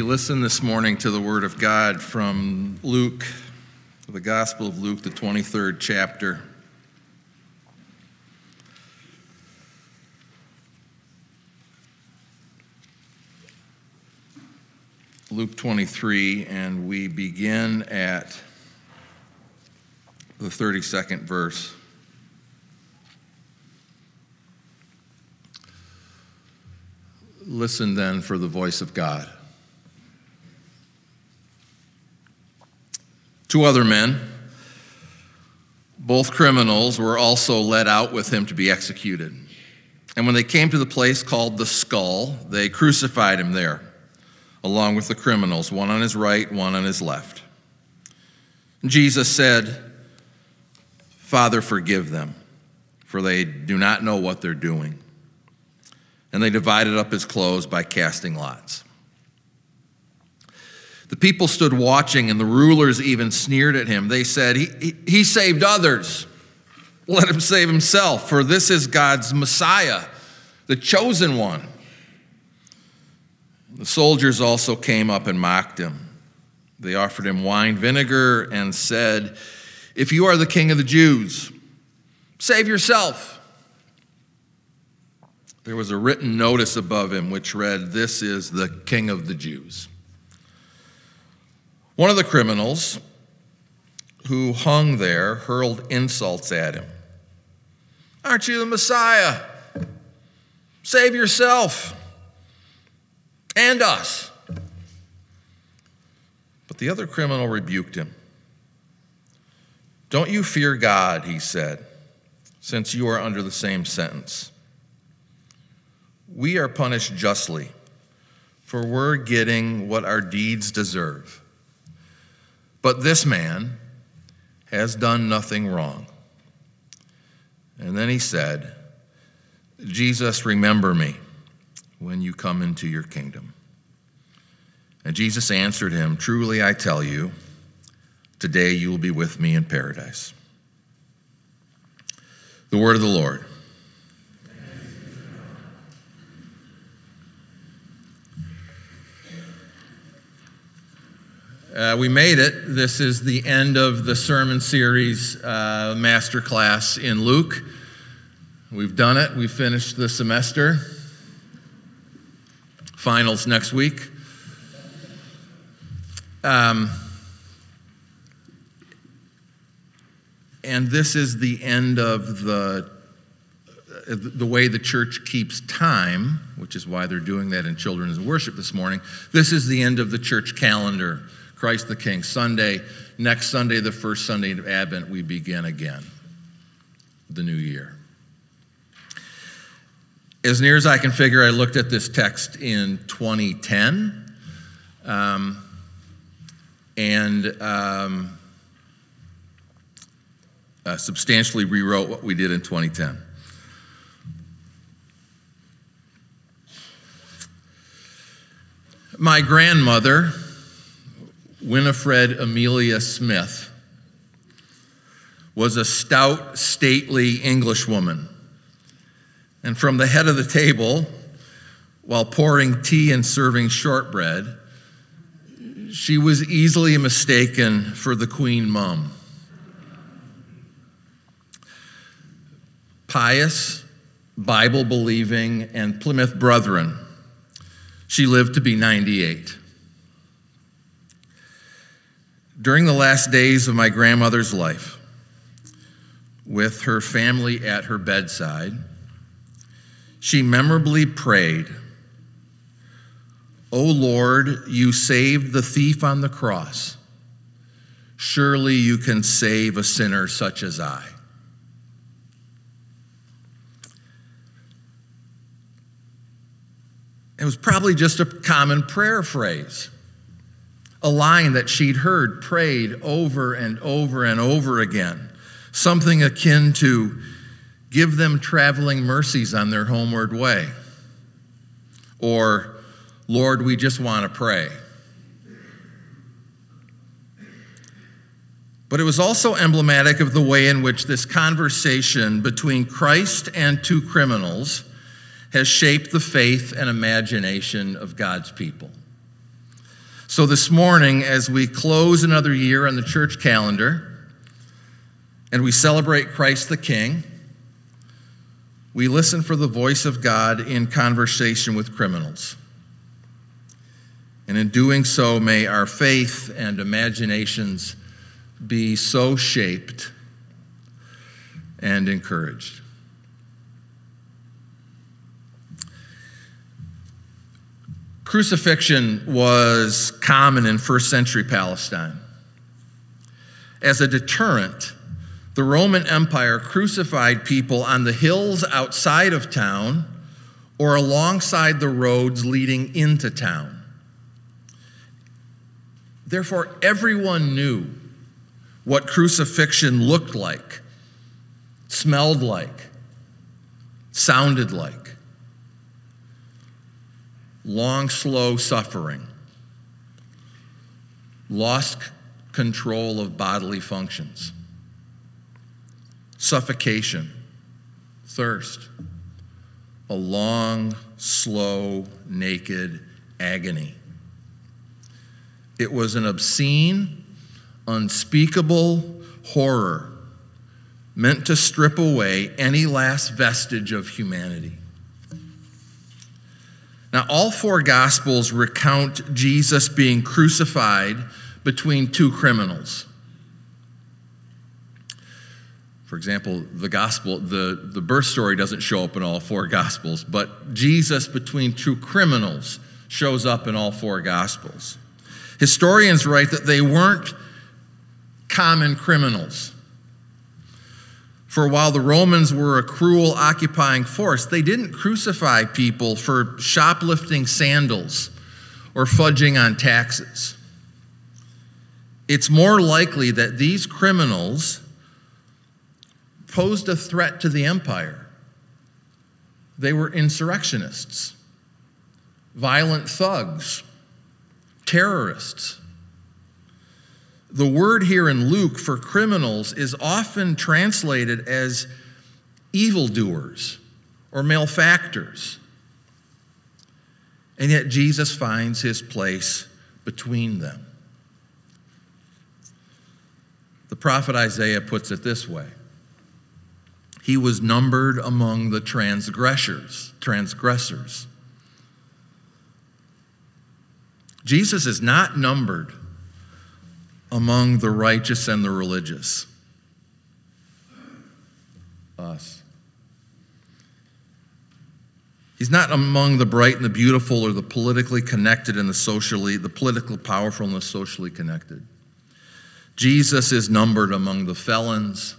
We listen this morning to the Word of God from Luke, the Gospel of Luke, the 23rd chapter. Luke 23, and we begin at the 32nd verse. Listen then for the voice of God. Two other men, both criminals, were also led out with him to be executed. And when they came to the place called the skull, they crucified him there, along with the criminals, one on his right, one on his left. And Jesus said, Father, forgive them, for they do not know what they're doing. And they divided up his clothes by casting lots. The people stood watching, and the rulers even sneered at him. They said, He, he, he saved others. Let him save himself, for this is God's Messiah, the chosen one. The soldiers also came up and mocked him. They offered him wine vinegar and said, If you are the king of the Jews, save yourself. There was a written notice above him which read, This is the king of the Jews. One of the criminals who hung there hurled insults at him. Aren't you the Messiah? Save yourself and us. But the other criminal rebuked him. Don't you fear God, he said, since you are under the same sentence. We are punished justly, for we're getting what our deeds deserve. But this man has done nothing wrong. And then he said, Jesus, remember me when you come into your kingdom. And Jesus answered him, Truly I tell you, today you will be with me in paradise. The word of the Lord. Uh, we made it. This is the end of the sermon series uh, master class in Luke. We've done it. We finished the semester. Finals next week. Um, and this is the end of the the way the church keeps time, which is why they're doing that in children's worship this morning. This is the end of the church calendar. Christ the King. Sunday, next Sunday, the first Sunday of Advent, we begin again the new year. As near as I can figure, I looked at this text in 2010 um, and um, uh, substantially rewrote what we did in 2010. My grandmother, Winifred Amelia Smith was a stout, stately Englishwoman. And from the head of the table, while pouring tea and serving shortbread, she was easily mistaken for the Queen Mum. Pious, Bible believing, and Plymouth Brethren. She lived to be 98. During the last days of my grandmother's life, with her family at her bedside, she memorably prayed, O Lord, you saved the thief on the cross. Surely you can save a sinner such as I. It was probably just a common prayer phrase a line that she'd heard prayed over and over and over again, something akin to give them traveling mercies on their homeward way, or Lord, we just want to pray. But it was also emblematic of the way in which this conversation between Christ and two criminals has shaped the faith and imagination of God's people. So, this morning, as we close another year on the church calendar and we celebrate Christ the King, we listen for the voice of God in conversation with criminals. And in doing so, may our faith and imaginations be so shaped and encouraged. Crucifixion was common in first century Palestine. As a deterrent, the Roman Empire crucified people on the hills outside of town or alongside the roads leading into town. Therefore, everyone knew what crucifixion looked like, smelled like, sounded like long, slow suffering, lost control of bodily functions, suffocation, thirst, a long, slow, naked agony. It was an obscene, unspeakable horror meant to strip away any last vestige of humanity. Now, all four Gospels recount Jesus being crucified between two criminals. For example, the gospel, the, the birth story doesn't show up in all four gospels, but Jesus between two criminals shows up in all four gospels. Historians write that they weren't common criminals. For while the Romans were a cruel occupying force, they didn't crucify people for shoplifting sandals or fudging on taxes. It's more likely that these criminals posed a threat to the empire. They were insurrectionists, violent thugs, terrorists. The word here in Luke for criminals is often translated as evildoers or malefactors. And yet Jesus finds his place between them. The prophet Isaiah puts it this way He was numbered among the transgressors, transgressors. Jesus is not numbered among the righteous and the religious? Us. He's not among the bright and the beautiful or the politically connected and the socially, the politically powerful and the socially connected. Jesus is numbered among the felons,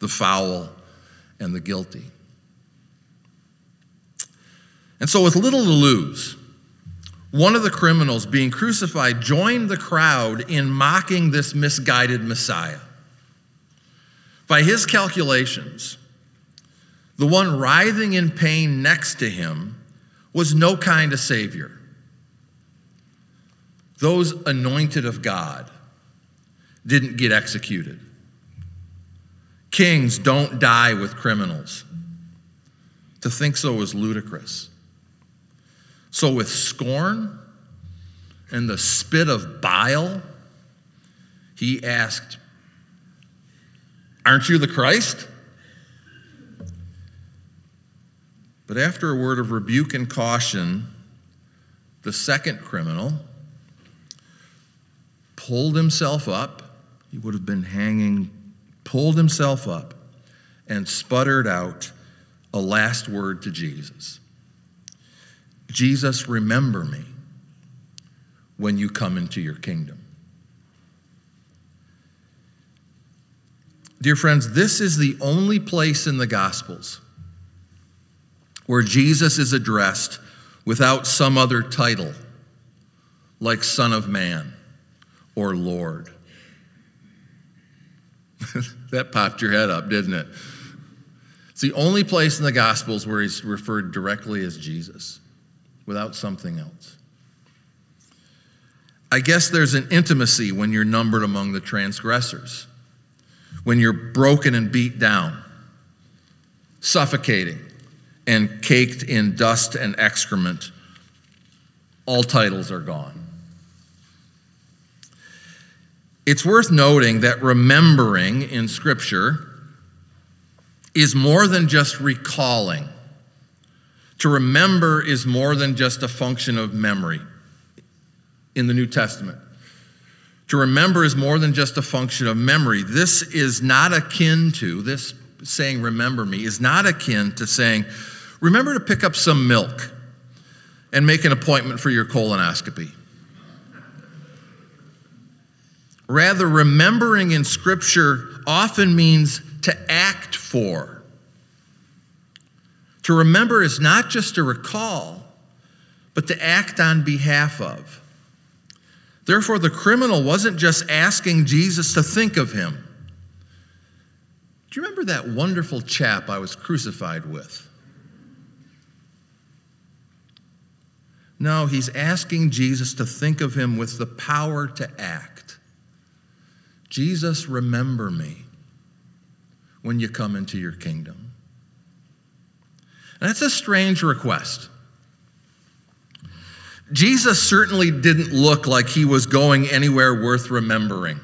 the foul, and the guilty. And so, with little to lose, one of the criminals being crucified joined the crowd in mocking this misguided Messiah. By his calculations, the one writhing in pain next to him was no kind of Savior. Those anointed of God didn't get executed. Kings don't die with criminals. To think so is ludicrous. So, with scorn and the spit of bile, he asked, Aren't you the Christ? But after a word of rebuke and caution, the second criminal pulled himself up. He would have been hanging, pulled himself up, and sputtered out a last word to Jesus. Jesus, remember me when you come into your kingdom. Dear friends, this is the only place in the Gospels where Jesus is addressed without some other title, like Son of Man or Lord. that popped your head up, didn't it? It's the only place in the Gospels where he's referred directly as Jesus without something else. I guess there's an intimacy when you're numbered among the transgressors, when you're broken and beat down, suffocating, and caked in dust and excrement. All titles are gone. It's worth noting that remembering in Scripture is more than just recalling. To remember is more than just a function of memory in the New Testament. To remember is more than just a function of memory. This is not akin to, this saying, remember me, is not akin to saying, remember to pick up some milk and make an appointment for your colonoscopy. Rather, remembering in Scripture often means to act for. To remember is not just to recall, but to act on behalf of. Therefore, the criminal wasn't just asking Jesus to think of him. Do you remember that wonderful chap I was crucified with? No, he's asking Jesus to think of him with the power to act. Jesus, remember me when you come into your kingdom. And that's a strange request. Jesus certainly didn't look like he was going anywhere worth remembering.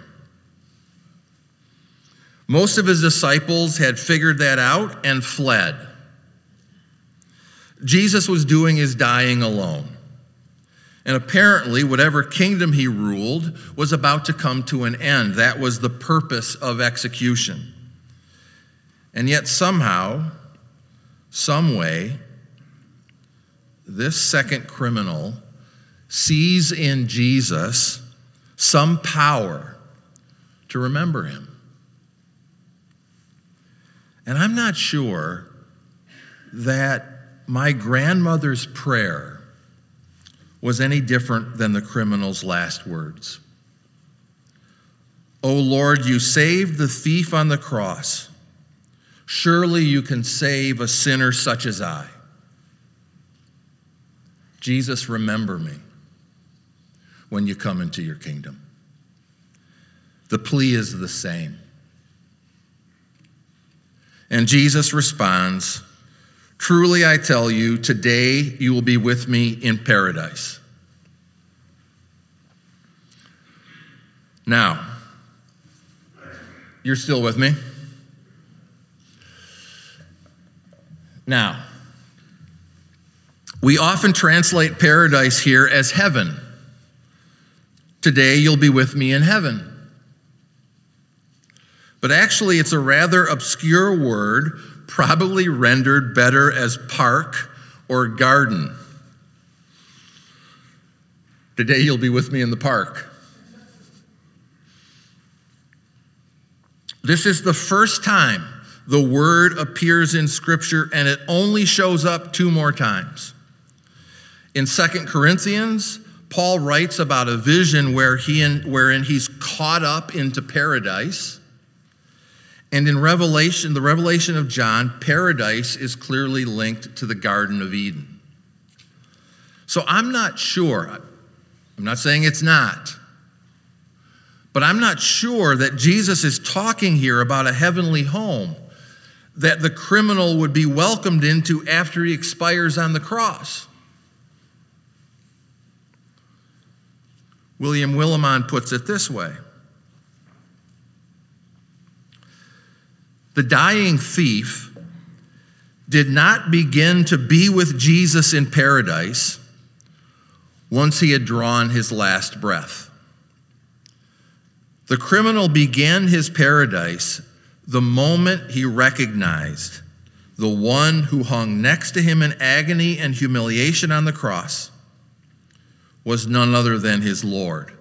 Most of his disciples had figured that out and fled. Jesus was doing his dying alone. And apparently, whatever kingdom he ruled was about to come to an end. That was the purpose of execution. And yet, somehow, some way, this second criminal sees in Jesus some power to remember him. And I'm not sure that my grandmother's prayer was any different than the criminal's last words. O Lord, you saved the thief on the cross. Surely you can save a sinner such as I. Jesus, remember me when you come into your kingdom. The plea is the same. And Jesus responds, Truly I tell you, today you will be with me in paradise. Now, you're still with me? Now, we often translate paradise here as heaven. Today you'll be with me in heaven. But actually, it's a rather obscure word probably rendered better as park or garden. Today you'll be with me in the park. This is the first time the word appears in Scripture, and it only shows up two more times. In Second Corinthians, Paul writes about a vision where he in, wherein he's caught up into paradise. And in Revelation, the revelation of John, paradise is clearly linked to the Garden of Eden. So I'm not sure, I'm not saying it's not, but I'm not sure that Jesus is talking here about a heavenly home that the criminal would be welcomed into after he expires on the cross. William Willimon puts it this way the dying thief did not begin to be with Jesus in paradise once he had drawn his last breath. The criminal began his paradise the moment he recognized the one who hung next to him in agony and humiliation on the cross was none other than his Lord,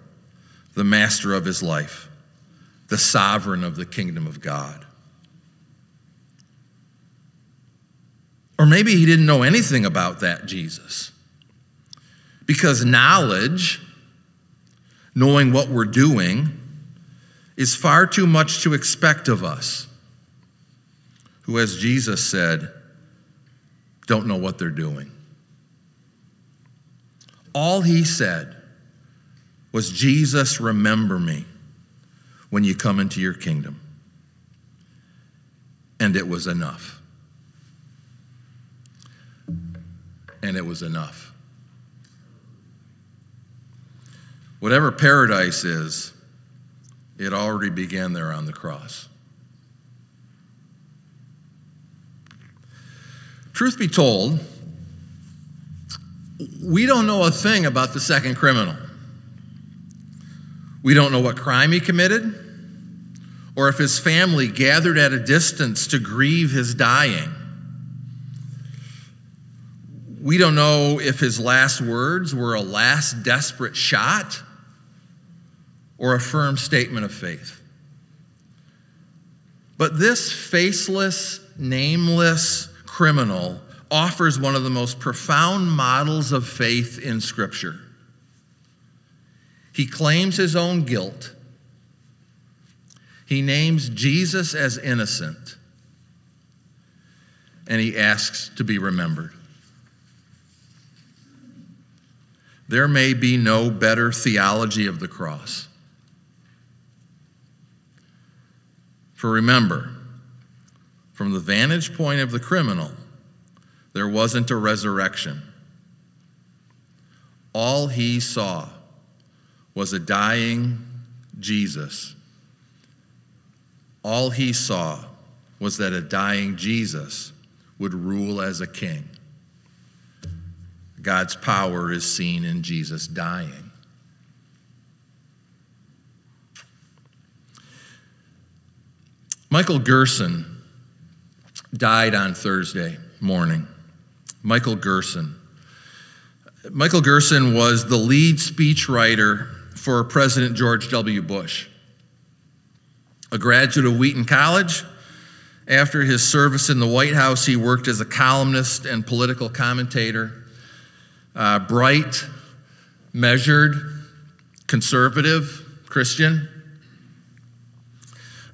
the master of his life, the sovereign of the kingdom of God. Or maybe he didn't know anything about that Jesus. Because knowledge, knowing what we're doing, is far too much to expect of us, who, as Jesus said, don't know what they're doing. All he said was, Jesus, remember me when you come into your kingdom. And it was enough. and it was enough. Whatever paradise is, It already began there on the cross. Truth be told, we don't know a thing about the second criminal. We don't know what crime he committed or if his family gathered at a distance to grieve his dying. We don't know if his last words were a last desperate shot or a firm statement of faith. But this faceless, nameless criminal offers one of the most profound models of faith in Scripture. He claims his own guilt. He names Jesus as innocent. And he asks to be remembered. There may be no better theology of the cross. For remember, from the vantage point of the criminal, there wasn't a resurrection. All he saw was a dying Jesus. All he saw was that a dying Jesus would rule as a king. God's power is seen in Jesus dying. Michael Gerson died on Thursday morning. Michael Gerson. Michael Gerson was the lead speechwriter for President George W. Bush. A graduate of Wheaton College, after his service in the White House, he worked as a columnist and political commentator. Uh, bright, measured, conservative, Christian.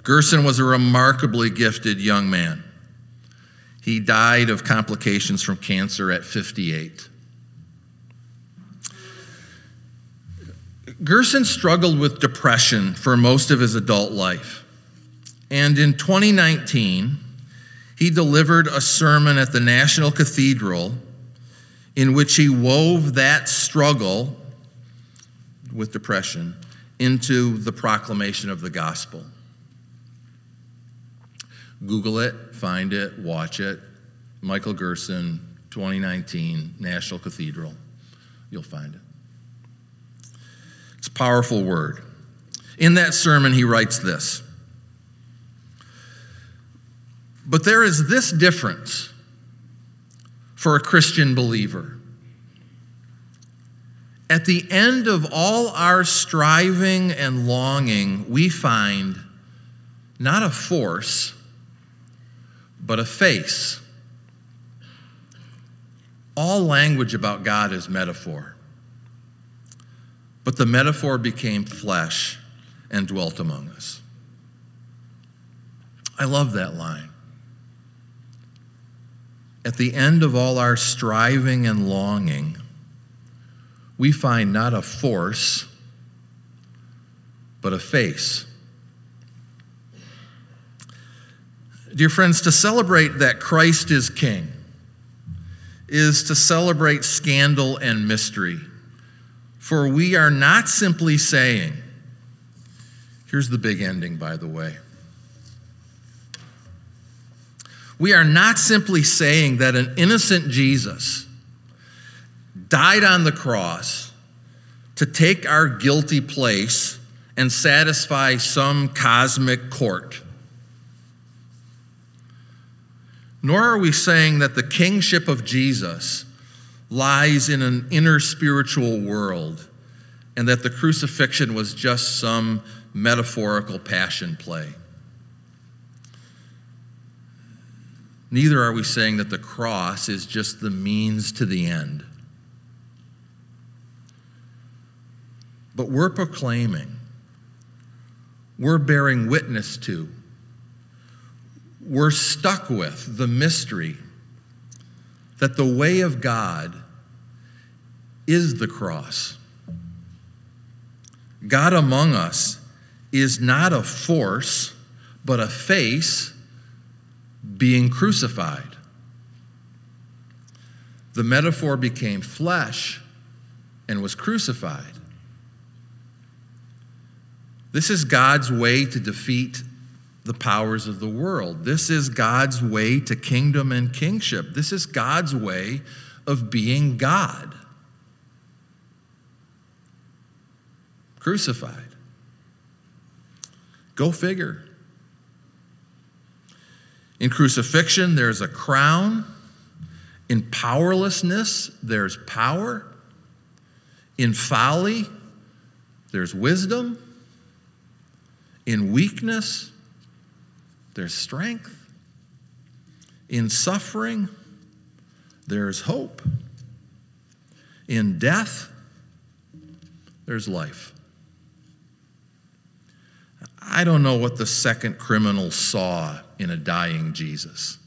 Gerson was a remarkably gifted young man. He died of complications from cancer at 58. Gerson struggled with depression for most of his adult life. And in 2019, he delivered a sermon at the National Cathedral in which he wove that struggle with depression into the proclamation of the gospel. Google it, find it, watch it. Michael Gerson, 2019, National Cathedral. You'll find it. It's a powerful word. In that sermon, he writes this But there is this difference for a Christian believer. At the end of all our striving and longing, we find not a force, but a face. All language about God is metaphor. But the metaphor became flesh and dwelt among us. I love that line. At the end of all our striving and longing, we find not a force, but a face. Dear friends, to celebrate that Christ is King is to celebrate scandal and mystery. For we are not simply saying, here's the big ending, by the way. We are not simply saying that an innocent Jesus died on the cross to take our guilty place and satisfy some cosmic court. Nor are we saying that the kingship of Jesus lies in an inner spiritual world and that the crucifixion was just some metaphorical passion play. Neither are we saying that the cross is just the means to the end. But we're proclaiming, we're bearing witness to, we're stuck with the mystery that the way of God is the cross. God among us is not a force, but a face being crucified. The metaphor became flesh and was crucified. This is God's way to defeat the powers of the world. This is God's way to kingdom and kingship. This is God's way of being God. Crucified. Go figure. In crucifixion, there's a crown. In powerlessness, there's power. In folly, there's wisdom. In weakness, there's strength. In suffering, there's hope. In death, there's life. I don't know what the second criminal saw in a dying Jesus.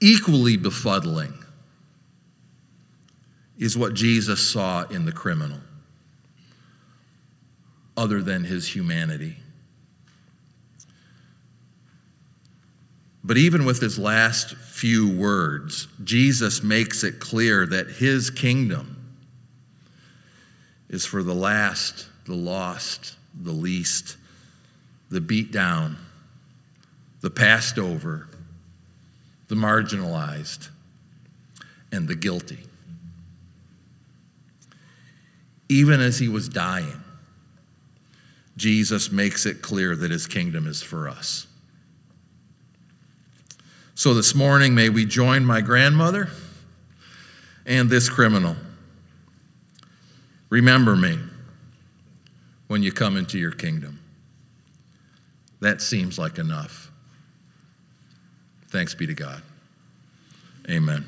Equally befuddling is what Jesus saw in the criminal, other than his humanity. But even with his last few words, Jesus makes it clear that his kingdom is for the last, the lost, the least, the beat down, the passed over, the marginalized, and the guilty. Even as he was dying, Jesus makes it clear that his kingdom is for us. So this morning, may we join my grandmother and this criminal. Remember me when you come into your kingdom. That seems like enough. Thanks be to God. Amen.